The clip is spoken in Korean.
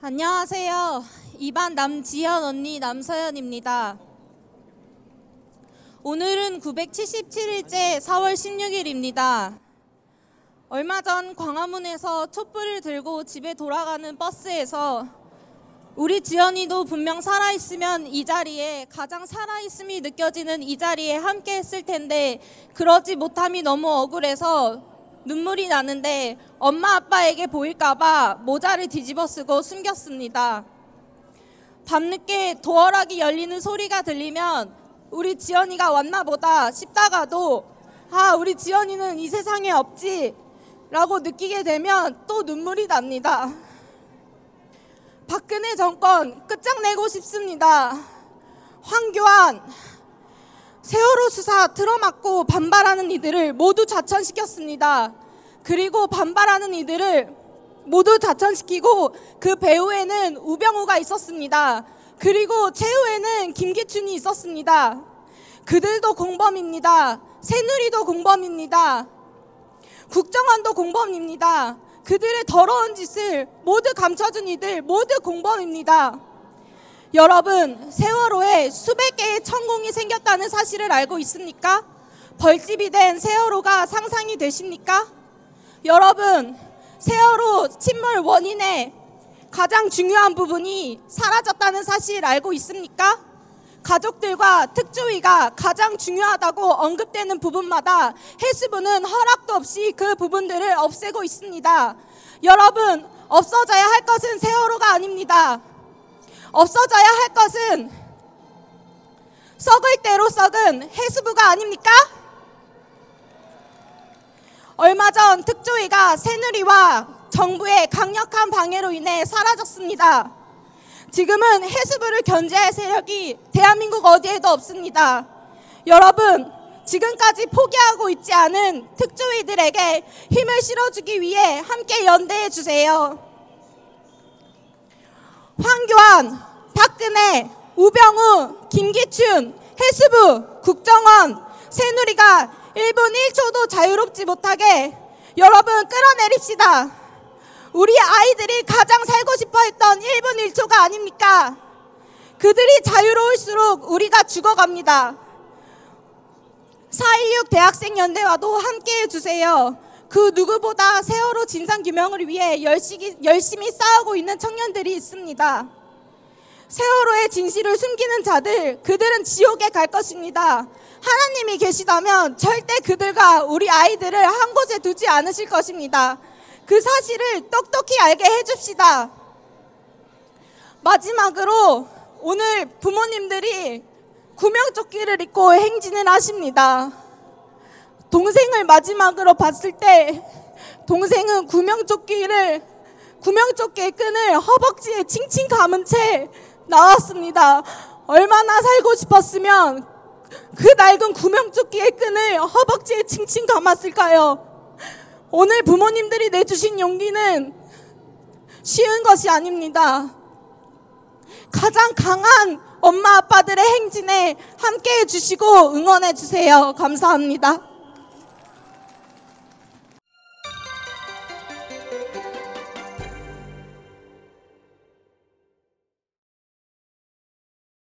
안녕하세요. 2반 남지현 언니 남서연입니다. 오늘은 977일째 4월 16일입니다. 얼마 전 광화문에서 촛불을 들고 집에 돌아가는 버스에서 우리 지연이도 분명 살아있으면 이 자리에 가장 살아있음이 느껴지는 이 자리에 함께 했을 텐데 그러지 못함이 너무 억울해서 눈물이 나는데 엄마 아빠에게 보일까봐 모자를 뒤집어 쓰고 숨겼습니다. 밤늦게 도어락이 열리는 소리가 들리면 우리 지연이가 왔나 보다 싶다가도 아 우리 지연이는 이 세상에 없지 라고 느끼게 되면 또 눈물이 납니다. 박근혜 정권 끝장내고 싶습니다. 황교안 세월호 수사 틀어막고 반발하는 이들을 모두 자천시켰습니다. 그리고 반발하는 이들을 모두 자천시키고 그 배후에는 우병우가 있었습니다. 그리고 최후에는 김기춘이 있었습니다. 그들도 공범입니다. 새누리도 공범입니다. 국정원도 공범입니다. 그들의 더러운 짓을 모두 감춰준 이들 모두 공범입니다. 여러분, 세월호에 수백 개의 천공이 생겼다는 사실을 알고 있습니까? 벌집이 된 세월호가 상상이 되십니까? 여러분, 세월호 침몰 원인의 가장 중요한 부분이 사라졌다는 사실 알고 있습니까? 가족들과 특조위가 가장 중요하다고 언급되는 부분마다 해수부는 허락도 없이 그 부분들을 없애고 있습니다. 여러분, 없어져야 할 것은 세월호가 아닙니다. 없어져야 할 것은 썩을 대로 썩은 해수부가 아닙니까? 얼마 전 특조위가 새누리와 정부의 강력한 방해로 인해 사라졌습니다. 지금은 해수부를 견제할 세력이 대한민국 어디에도 없습니다. 여러분, 지금까지 포기하고 있지 않은 특조위들에게 힘을 실어주기 위해 함께 연대해 주세요. 황교안, 박근혜, 우병우, 김기춘, 해수부, 국정원, 새누리가 1분 1초도 자유롭지 못하게 여러분 끌어내립시다. 우리 아이들이 가장 살고 싶어 했던 1분 1초가 아닙니까? 그들이 자유로울수록 우리가 죽어갑니다. 4.16 대학생연대와도 함께 해주세요. 그 누구보다 세월호 진상규명을 위해 열심히, 열심히 싸우고 있는 청년들이 있습니다. 세월호의 진실을 숨기는 자들, 그들은 지옥에 갈 것입니다. 하나님이 계시다면 절대 그들과 우리 아이들을 한 곳에 두지 않으실 것입니다. 그 사실을 똑똑히 알게 해줍시다. 마지막으로 오늘 부모님들이 구명조끼를 입고 행진을 하십니다. 동생을 마지막으로 봤을 때 동생은 구명조끼를 구명조끼의 끈을 허벅지에 칭칭 감은 채 나왔습니다. 얼마나 살고 싶었으면 그 낡은 구명조끼의 끈을 허벅지에 칭칭 감았을까요? 오늘 부모님들이 내주신 용기는 쉬운 것이 아닙니다. 가장 강한 엄마 아빠들의 행진에 함께 해주시고 응원해 주세요. 감사합니다.